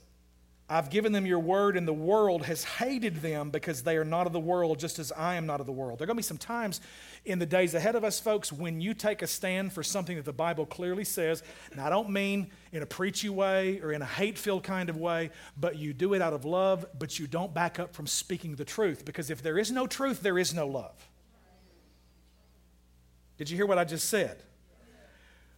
I've given them your word, and the world has hated them because they are not of the world, just as I am not of the world. There are going to be some times in the days ahead of us, folks, when you take a stand for something that the Bible clearly says, and I don't mean in a preachy way or in a hate filled kind of way, but you do it out of love, but you don't back up from speaking the truth. Because if there is no truth, there is no love. Did you hear what I just said?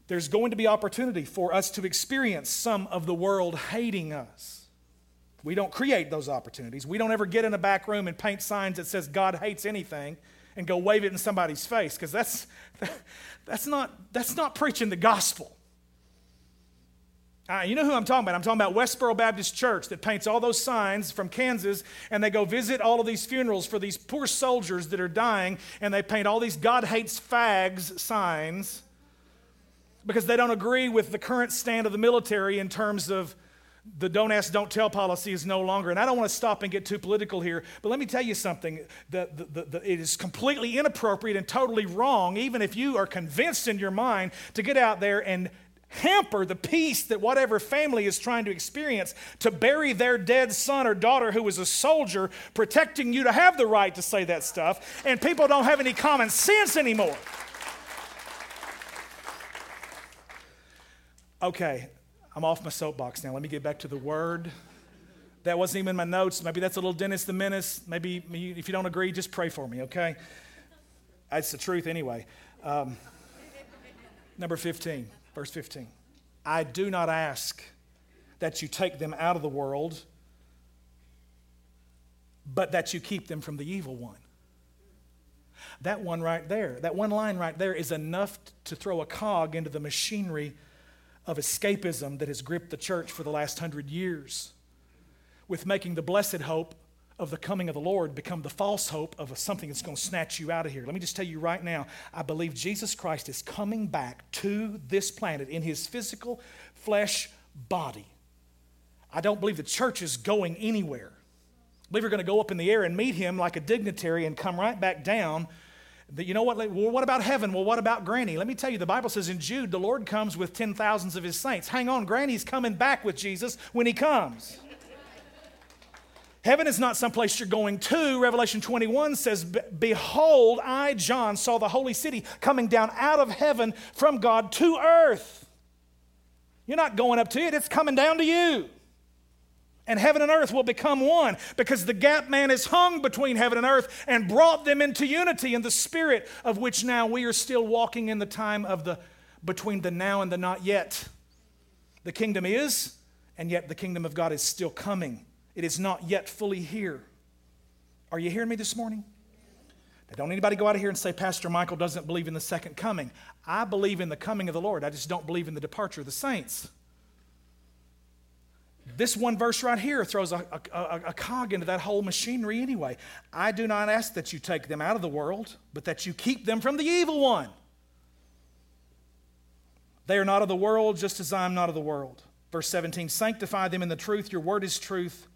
There's going to be opportunity for us to experience some of the world hating us. We don't create those opportunities. We don't ever get in a back room and paint signs that says God hates anything and go wave it in somebody's face because that's, that's, not, that's not preaching the gospel. Uh, you know who I'm talking about? I'm talking about Westboro Baptist Church that paints all those signs from Kansas and they go visit all of these funerals for these poor soldiers that are dying and they paint all these God hates fags signs because they don't agree with the current stand of the military in terms of the don't ask, don't tell policy is no longer. And I don't want to stop and get too political here, but let me tell you something. The, the, the, it is completely inappropriate and totally wrong, even if you are convinced in your mind, to get out there and hamper the peace that whatever family is trying to experience to bury their dead son or daughter who was a soldier, protecting you to have the right to say that stuff. And people don't have any common sense anymore. Okay, I'm off my soapbox now. Let me get back to the word. That wasn't even in my notes. Maybe that's a little Dennis the Menace. Maybe if you don't agree, just pray for me, okay? That's the truth anyway. Um, number 15, verse 15. I do not ask that you take them out of the world, but that you keep them from the evil one. That one right there, that one line right there is enough to throw a cog into the machinery of escapism that has gripped the church for the last hundred years, with making the blessed hope of the coming of the Lord become the false hope of something that's going to snatch you out of here. Let me just tell you right now I believe Jesus Christ is coming back to this planet in his physical flesh body. I don't believe the church is going anywhere. I believe we're going to go up in the air and meet him like a dignitary and come right back down. You know what? Well, what about heaven? Well, what about Granny? Let me tell you, the Bible says in Jude, the Lord comes with ten thousands of his saints. Hang on, Granny's coming back with Jesus when he comes. Heaven is not someplace you're going to. Revelation 21 says, Behold, I, John, saw the holy city coming down out of heaven from God to earth. You're not going up to it, it's coming down to you. And heaven and earth will become one because the gap man is hung between heaven and earth and brought them into unity in the spirit of which now we are still walking in the time of the between the now and the not yet. The kingdom is, and yet the kingdom of God is still coming. It is not yet fully here. Are you hearing me this morning? Now, don't anybody go out of here and say, Pastor Michael doesn't believe in the second coming. I believe in the coming of the Lord. I just don't believe in the departure of the saints. This one verse right here throws a, a, a, cog into that whole machinery anyway. I do not ask that you take them out of the world, but that you keep them from the evil one. They are not of the world, just as I am not of the world. Verse 17 Sanctify them in the truth, your word is truth.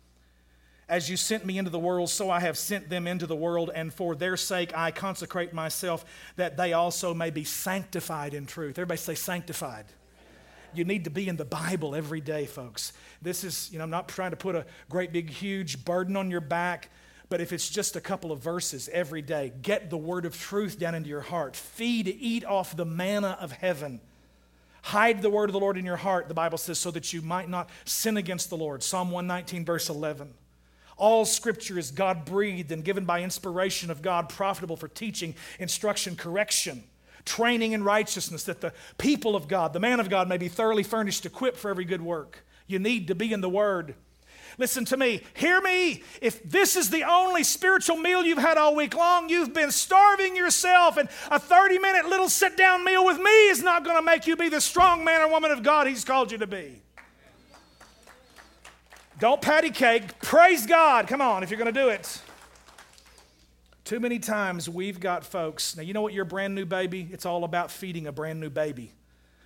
As you sent me into the world, so I have sent them into the world, and for their sake I consecrate myself, that they also may be sanctified in truth. Everybody say sanctified. You need to be in the Bible every day, folks. This is, you know, I'm not trying to put a great big, huge burden on your back, but if it's just a couple of verses every day, get the word of truth down into your heart. Feed, eat off the manna of heaven. Hide the word of the Lord in your heart, the Bible says, so that you might not sin against the Lord. Psalm 119, verse 11. All scripture is God breathed and given by inspiration of God, profitable for teaching, instruction, correction, training in righteousness, that the people of God, the man of God, may be thoroughly furnished, equipped for every good work. You need to be in the Word. Listen to me. Hear me. If this is the only spiritual meal you've had all week long, you've been starving yourself, and a 30 minute little sit down meal with me is not going to make you be the strong man or woman of God He's called you to be. Don't patty cake. Praise God. Come on, if you're going to do it. Too many times we've got folks. Now, you know what your brand new baby? It's all about feeding a brand new baby.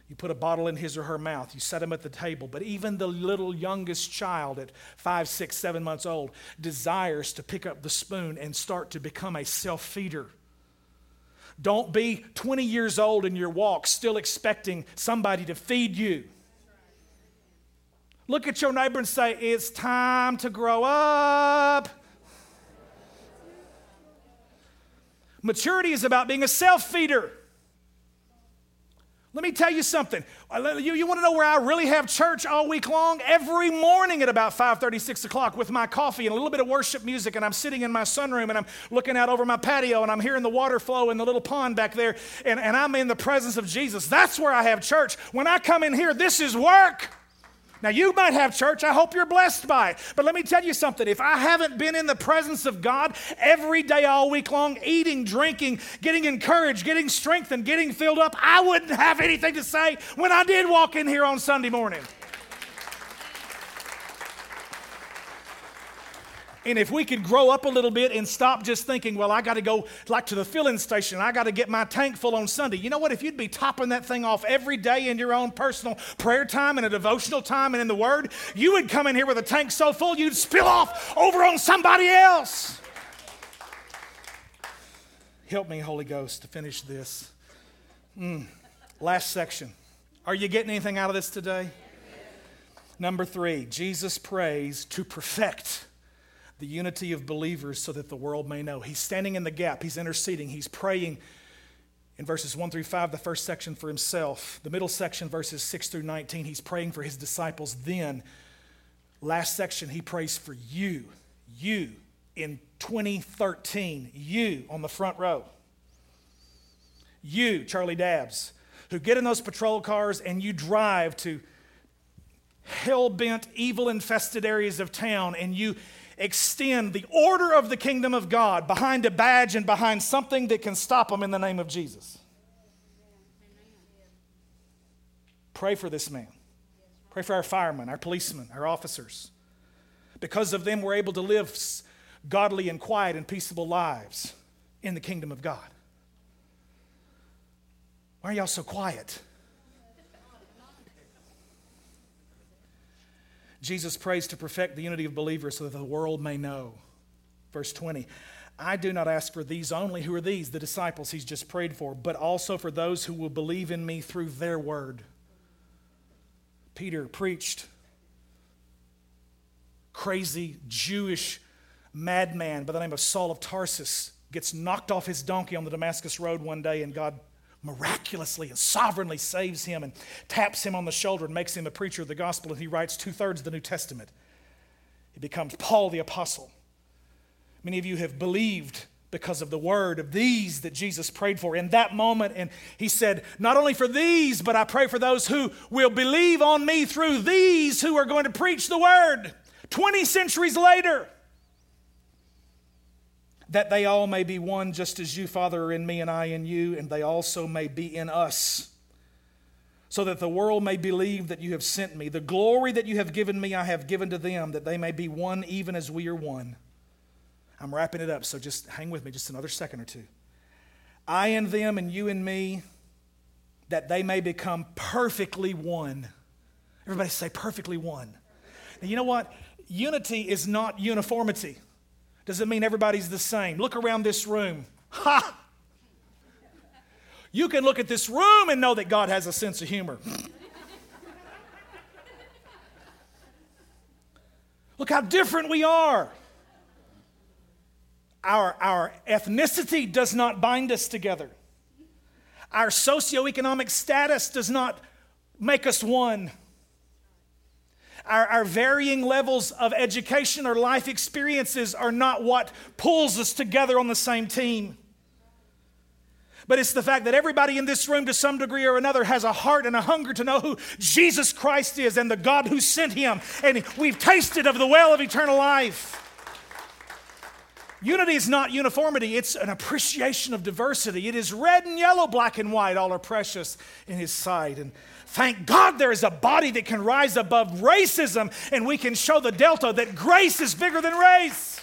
You put a bottle in his or her mouth, you set him at the table. But even the little youngest child at five, six, seven months old desires to pick up the spoon and start to become a self feeder. Don't be 20 years old in your walk still expecting somebody to feed you. Look at your neighbor and say, It's time to grow up. Maturity is about being a self feeder. Let me tell you something. Uh, you, you want to know where I really have church all week long? Every morning at about 5:30, 6 o'clock with my coffee and a little bit of worship music, and I'm sitting in my sunroom and I'm looking out over my patio and I'm hearing the water flow in the little pond back there, and, and I'm in the presence of Jesus. That's where I have church. When I come in here, this is work. Now, you might have church. I hope you're blessed by it. But let me tell you something. If I haven't been in the presence of God every day, all week long, eating, drinking, getting encouraged, getting strengthened, getting filled up, I wouldn't have anything to say when I did walk in here on Sunday morning. And if we could grow up a little bit and stop just thinking, well, I got to go like to the filling station, I got to get my tank full on Sunday. You know what? If you'd be topping that thing off every day in your own personal prayer time and a devotional time and in the Word, you would come in here with a tank so full you'd spill off over on somebody else. Help me, Holy Ghost, to finish this. Mm. Last section. Are you getting anything out of this today? Number three, Jesus prays to perfect the unity of believers so that the world may know. He's standing in the gap, he's interceding, he's praying in verses 1 through 5, the first section for himself. The middle section, verses 6 through 19, he's praying for his disciples. Then, Last section, he prays for you, you in 2013, you on the front row. You, Charlie Dabbs, who get in those patrol cars and you drive to hell bent, evil infested areas of town and you extend the order of the kingdom of God behind a badge and behind something that can stop them in the name of Jesus. Pray for this man. Pray for our firemen, our policemen, our officers. Because of them, we're able to live godly and quiet and peaceable lives in the kingdom of God. Why are y'all so quiet? Jesus prays to perfect the unity of believers so that the world may know. Verse 20 I do not ask for these only. Who are these? The disciples he's just prayed for, but also for those who will believe in me through their word. Peter preached. Crazy Jewish madman by the name of Saul of Tarsus gets knocked off his donkey on the Damascus Road one day, and God miraculously and sovereignly saves him and taps him on the shoulder and makes him a preacher of the gospel, and he writes two thirds of the New Testament. He becomes Paul the Apostle. Many of you have believed because of the word of these that Jesus prayed for in that moment. And he said, Not only for these, but I pray for those who will believe on me through these who are going to preach the word 20 centuries later. That they all may be one, just as you, Father, are in me and I in you, and they also may be in us so that the world may believe that you have sent me. The glory that you have given me, I have given to them, that they may be one even as we are one. I'm wrapping it up, so just hang with me just another second or two. I and them, and you and me, that they may become perfectly one. Everybody say, perfectly one. Now, you know what? Unity is not uniformity. Doesn't mean everybody's the same. Look around this room. Ha! You can look at this room and know that God has a sense of humor. Look how different we are. Our, our ethnicity does not bind us together. Our socioeconomic status does not make us one. Our, our, varying levels of education or life experiences are not what pulls us together on the same team. But it's the fact that everybody in this room, to some degree or another, has a heart and a hunger to know who Jesus Christ is and the God who sent him. And we've tasted of the well of eternal life. Unity is not uniformity, it's an appreciation of diversity. It is red and yellow, black and white, all are precious in His sight. And thank God there is a body that can rise above racism and we can show the Delta that grace is bigger than race.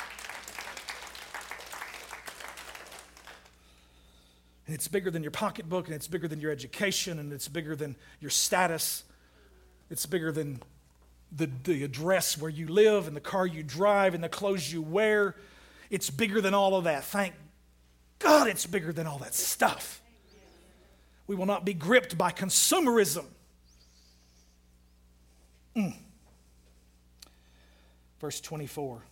And it's bigger than your pocketbook, and it's bigger than your education, and it's bigger than your status. It's bigger than the, the address where you live, and the car you drive, and the clothes you wear. It's bigger than all of that. Thank God it's bigger than all that stuff. We will not be gripped by consumerism. Mm. Verse 24.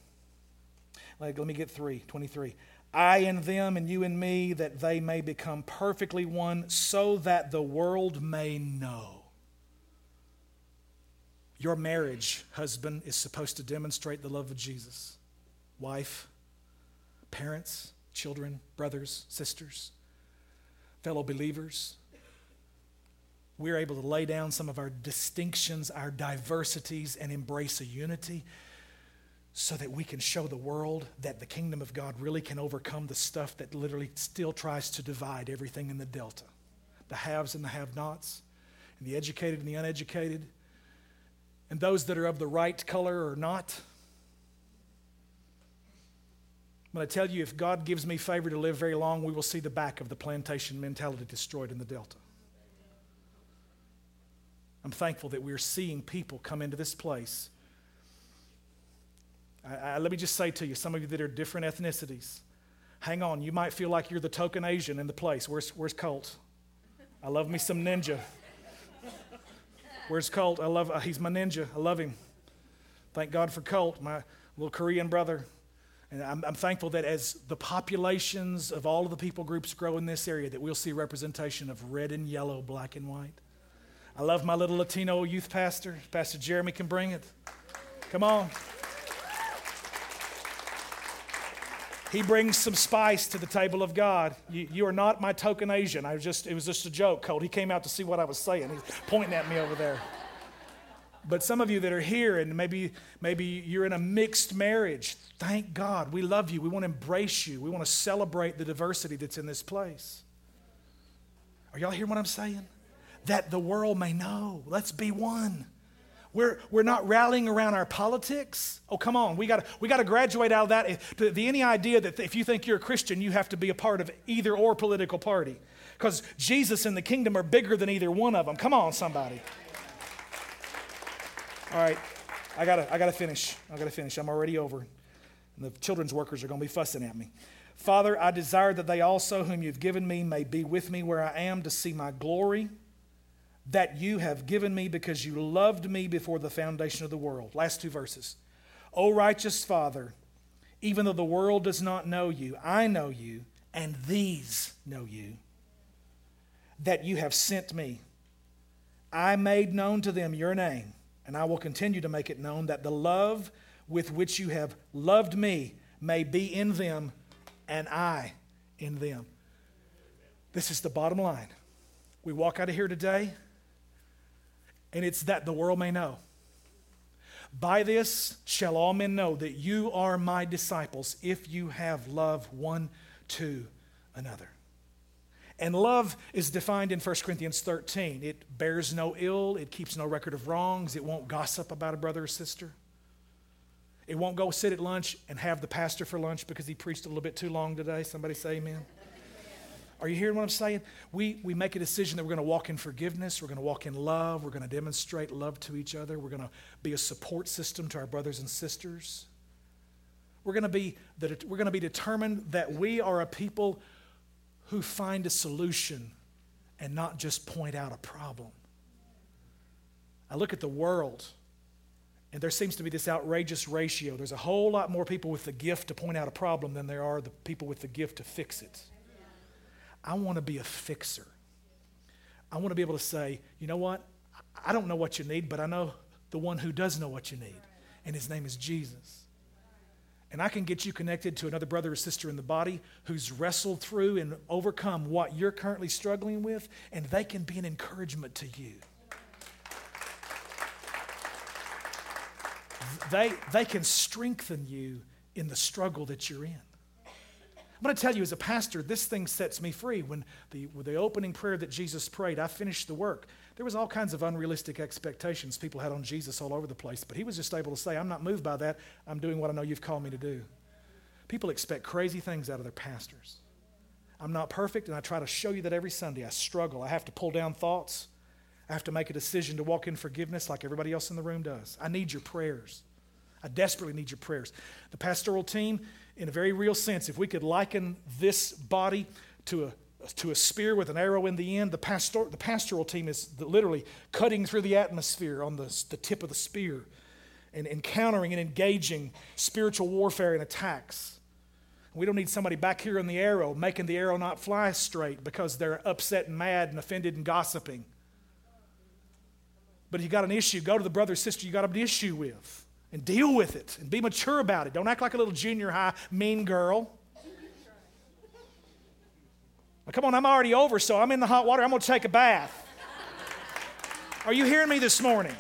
Let, let me get three. 23. I and them, and you and me, that they may become perfectly one, so that the world may know. Your marriage, husband, is supposed to demonstrate the love of Jesus. Wife, parents, children, brothers, sisters, fellow believers. We're able to lay down some of our distinctions, our diversities, and embrace a unity so that we can show the world that the kingdom of God really can overcome the stuff that literally still tries to divide everything in the delta the haves and the have nots, and the educated and the uneducated, and those that are of the right color or not. But I'm going to tell you if God gives me favor to live very long, we will see the back of the plantation mentality destroyed in the Delta. I'm thankful that we're seeing people come into this place. I, I, let me just say to you, some of you that are different ethnicities, hang on. You might feel like you're the token Asian in the place. Where's, where's Colt? I love me some ninja. Where's Colt? I love, uh, he's my ninja. I love him. Thank God for Colt, my little Korean brother. And I'm, I'm, thankful that as the populations of all of the people groups grow in this area, that we'll see representation of red and yellow, black and white. I love my little Latino youth pastor. Pastor Jeremy can bring it. Come on. He brings some spice to the table of God. You, you, are not my token Asian. I just, it was just a joke, Colt. He came out to see what I was saying. He's pointing at me over there. But some of you that are here and maybe, maybe you're in a mixed marriage, thank God. We love you. We want to embrace you. We want to celebrate the diversity that's in this place. Are y'all hearing what I'm saying? That the world may know. Let's be one. We're, we're not rallying around our politics. Oh, come on. We got we to graduate out of that. To the, any idea that if you think you're a Christian, you have to be a part of either or political party. Because Jesus and the kingdom are bigger than either one of them. Come on, somebody. All right. I gotta, I gotta finish. I gotta finish. I'm already over. And the children's workers are gonna be fussing at me. Father, I desire that they also, whom you've given me, may be with me where I am to see my glory that you have given me because you loved me before the foundation of the world. Last two verses. O righteous Father, even though the world does not know you, I know you, and these know you, that you have sent me. I made known to them your name, and I will continue to make it known that the love with which you have loved me may be in them, and I in them. This is the bottom line. We walk out of here today and it's that the world may know. By this shall all men know that you are my disciples if you have love one to another. And love is defined in 1 Corinthians 13. It bears no ill, it keeps no record of wrongs, it won't gossip about a brother or sister. It won't go sit at lunch and have the pastor for lunch because he preached a little bit too long today. Somebody say amen. Are you hearing what I'm saying? We, we make a decision that we're going to walk in forgiveness, we're going to walk in love, we're going to demonstrate love to each other, we're going to be a support system to our brothers and sisters. We're going to be, that we're going to be determined that we are a people who find a solution and not just point out a problem. I look at the world, and there seems to be this outrageous ratio. There's a whole lot more people with the gift to point out a problem than there are the people with the gift to fix it. I want to be a fixer. I want to be able to say, you know what? I don't know what you need, but I know the one who does know what you need, and his name is Jesus. And I can get you connected to another brother or sister in the body who's wrestled through and overcome what you're currently struggling with, and they can be an encouragement to you. They, they can strengthen you in the struggle that you're in. I'm going to tell you, as a pastor, this thing sets me free. When the, the opening prayer that Jesus prayed, I finished the work. There was all kinds of unrealistic expectations people had on Jesus all over the place, but he was just able to say, I'm not moved by that. I'm doing what I know you've called me to do. People expect crazy things out of their pastors. I'm not perfect, and I try to show you that every Sunday. I struggle. I have to pull down thoughts. I have to make a decision to walk in forgiveness like everybody else in the room does. I need your prayers. I desperately need your prayers. The pastoral team, in a very real sense, if we could liken this body to a to a spear with an arrow in the end. The, pastor, the pastoral team is literally cutting through the atmosphere on the, the tip of the spear and encountering and engaging spiritual warfare and attacks. We don't need somebody back here in the arrow making the arrow not fly straight because they're upset and mad and offended and gossiping. But if you got an issue, go to the brother or sister you got an issue with and deal with it and be mature about it. Don't act like a little junior high mean girl. Come on, I'm already over, so I'm in the hot water. I'm going to take a bath. Are you hearing me this morning?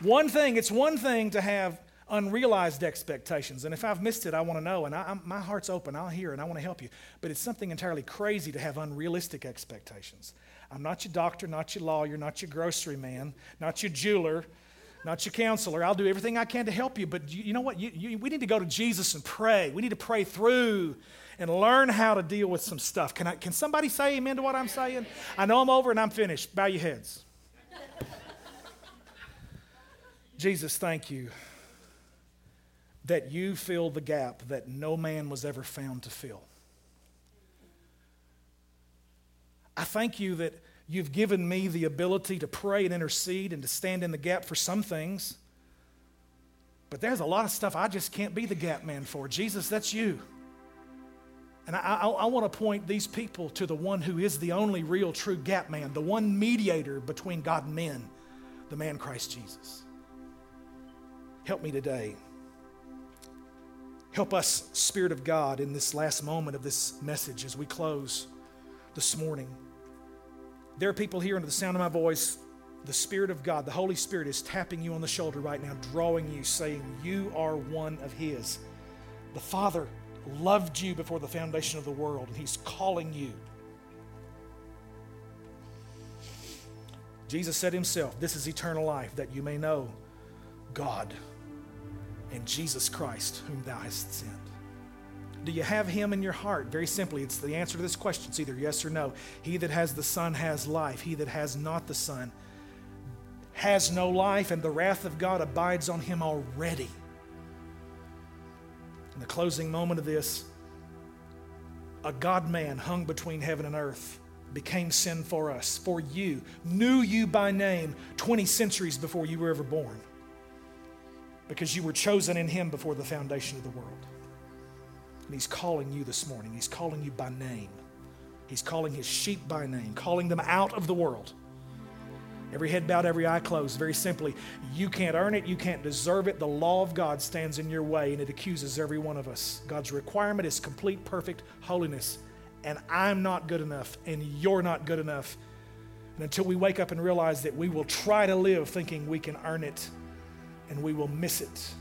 One thing, it's one thing to have unrealized expectations. And if I've missed it, I want to know. And I, my heart's open. I'll hear and I want to help you. But it's something entirely crazy to have unrealistic expectations. I'm not your doctor, not your lawyer, not your grocery man, not your jeweler, not your counselor. I'll do everything I can to help you. But you, you know what? You, you, we need to go to Jesus and pray. We need to pray through and learn how to deal with some stuff. Can, I, can somebody say amen to what I'm saying? I know I'm over and I'm finished. Bow your heads. Jesus, thank you that you fill the gap that no man was ever found to fill. I thank you that You've given me the ability to pray and intercede and to stand in the gap for some things. But there's a lot of stuff I just can't be the gap man for. Jesus, that's you. And I, I, I want to point these people to the one who is the only real true gap man, the one mediator between God and men, the man Christ Jesus. Help me today. Help us, Spirit of God, in this last moment of this message as we close this morning. There are people here under the sound of my voice. The Spirit of God, the Holy Spirit, is tapping you on the shoulder right now, drawing you, saying, You are one of His. The Father loved you before the foundation of the world, and He's calling you. Jesus said Himself, This is eternal life, that you may know God and Jesus Christ, whom thou hast sent. Do you have him in your heart? Very simply, it's the answer to this question. It's either yes or no. He that has the Son has life. He that has not the Son has no life, and the wrath of God abides on him already. In the closing moment of this, a God man hung between heaven and earth became sin for us, for you, knew you by name 20 centuries before you were ever born because you were chosen in Him before the foundation of the world. And He's calling you this morning. He's calling you by name. He's calling His sheep by name, calling them out of the world. Every head bowed, every eye closed. Very simply, you can't earn it, you can't deserve it. The law of God stands in your way and it accuses every one of us. God's requirement is complete, perfect holiness. And I'm not good enough, and you're not good enough. And until we wake up and realize that we will try to live thinking we can earn it, and we will miss it.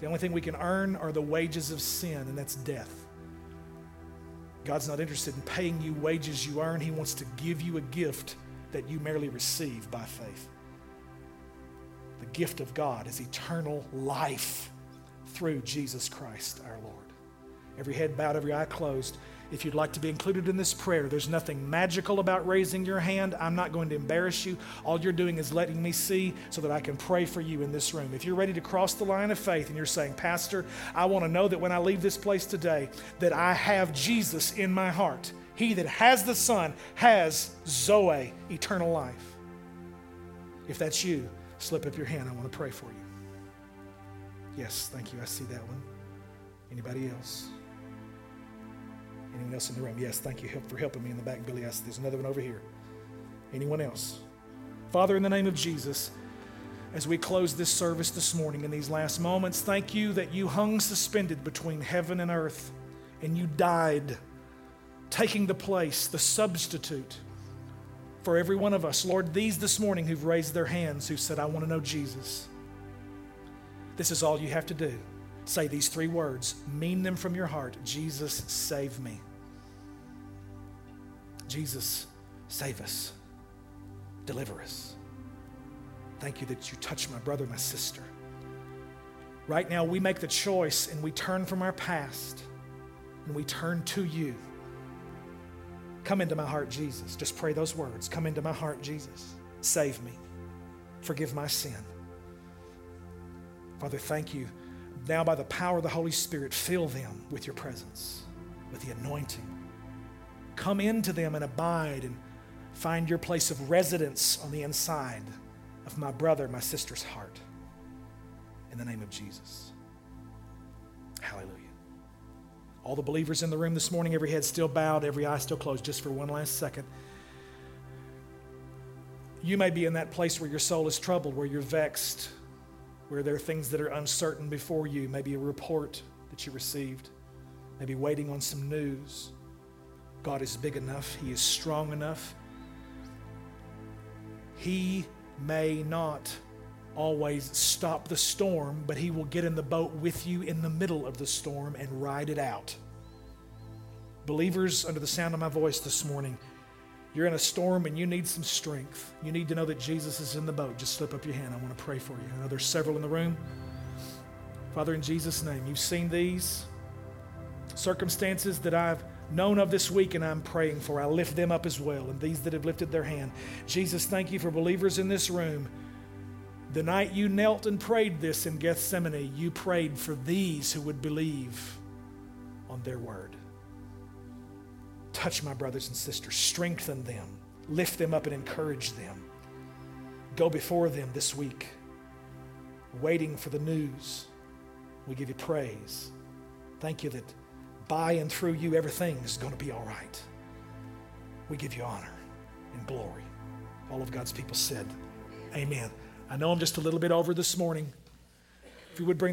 The only thing we can earn are the wages of sin, and that's death. God's not interested in paying you wages you earn. He wants to give you a gift that you merely receive by faith. The gift of God is eternal life through Jesus Christ our Lord. Every head bowed, every eye closed. If you'd like to be included in this prayer, there's nothing magical about raising your hand. I'm not going to embarrass you. All you're doing is letting me see so that I can pray for you in this room. If you're ready to cross the line of faith and you're saying, Pastor, I want to know that when I leave this place today, that I have Jesus in my heart. He that has the Son has Zoe, eternal life. If that's you, slip up your hand. I want to pray for you. Yes, thank you. I see that one. Anybody else? Anyone else in the room? Yes, thank you for helping me in the back, Billy. There's another one over here. Anyone else? Father, in the name of Jesus, as we close this service this morning in these last moments, thank you that you hung suspended between heaven and earth and you died, taking the place, the substitute for every one of us. Lord, these this morning who've raised their hands, who said, I want to know Jesus. This is all you have to do. Say these three words, mean them from your heart Jesus, save me. Jesus, save us. Deliver us. Thank you that you touch my brother, my sister. Right now, we make the choice and we turn from our past and we turn to you. Come into my heart, Jesus. Just pray those words. Come into my heart, Jesus. Save me. Forgive my sin. Father, thank you now, by the power of the Holy Spirit, fill them with your presence, with the anointing. Come into them and abide and find your place of residence on the inside of my brother, my sister's heart. In the name of Jesus. Hallelujah. All the believers in the room this morning, every head still bowed, every eye still closed, just for one last second. You may be in that place where your soul is troubled, where you're vexed, where there are things that are uncertain before you, maybe a report that you received, maybe waiting on some news. God is big enough, He is strong enough. He may not always stop the storm, but He will get in the boat with you in the middle of the storm and ride it out. Believers, under the sound of my voice this morning, you're in a storm and you need some strength. You need to know that Jesus is in the boat. Just slip up your hand. I want to pray for you. I know there's several in the room. Father, in Jesus' name, you've seen these circumstances that I've known of this week and I'm praying for. I lift them up as well, and these that have lifted their hand. Jesus, thank you for believers in this room. The night you knelt and prayed this in Gethsemane, you prayed for these who would believe on their word. Touch my brothers and sisters, strengthen them, lift them up, and encourage them. Go before them this week, waiting for the news. We give you praise. Thank you that by and through you, everything is going to be all right. We give you honor and glory. All of God's people said, Amen. I know I'm just a little bit over this morning. If you would bring the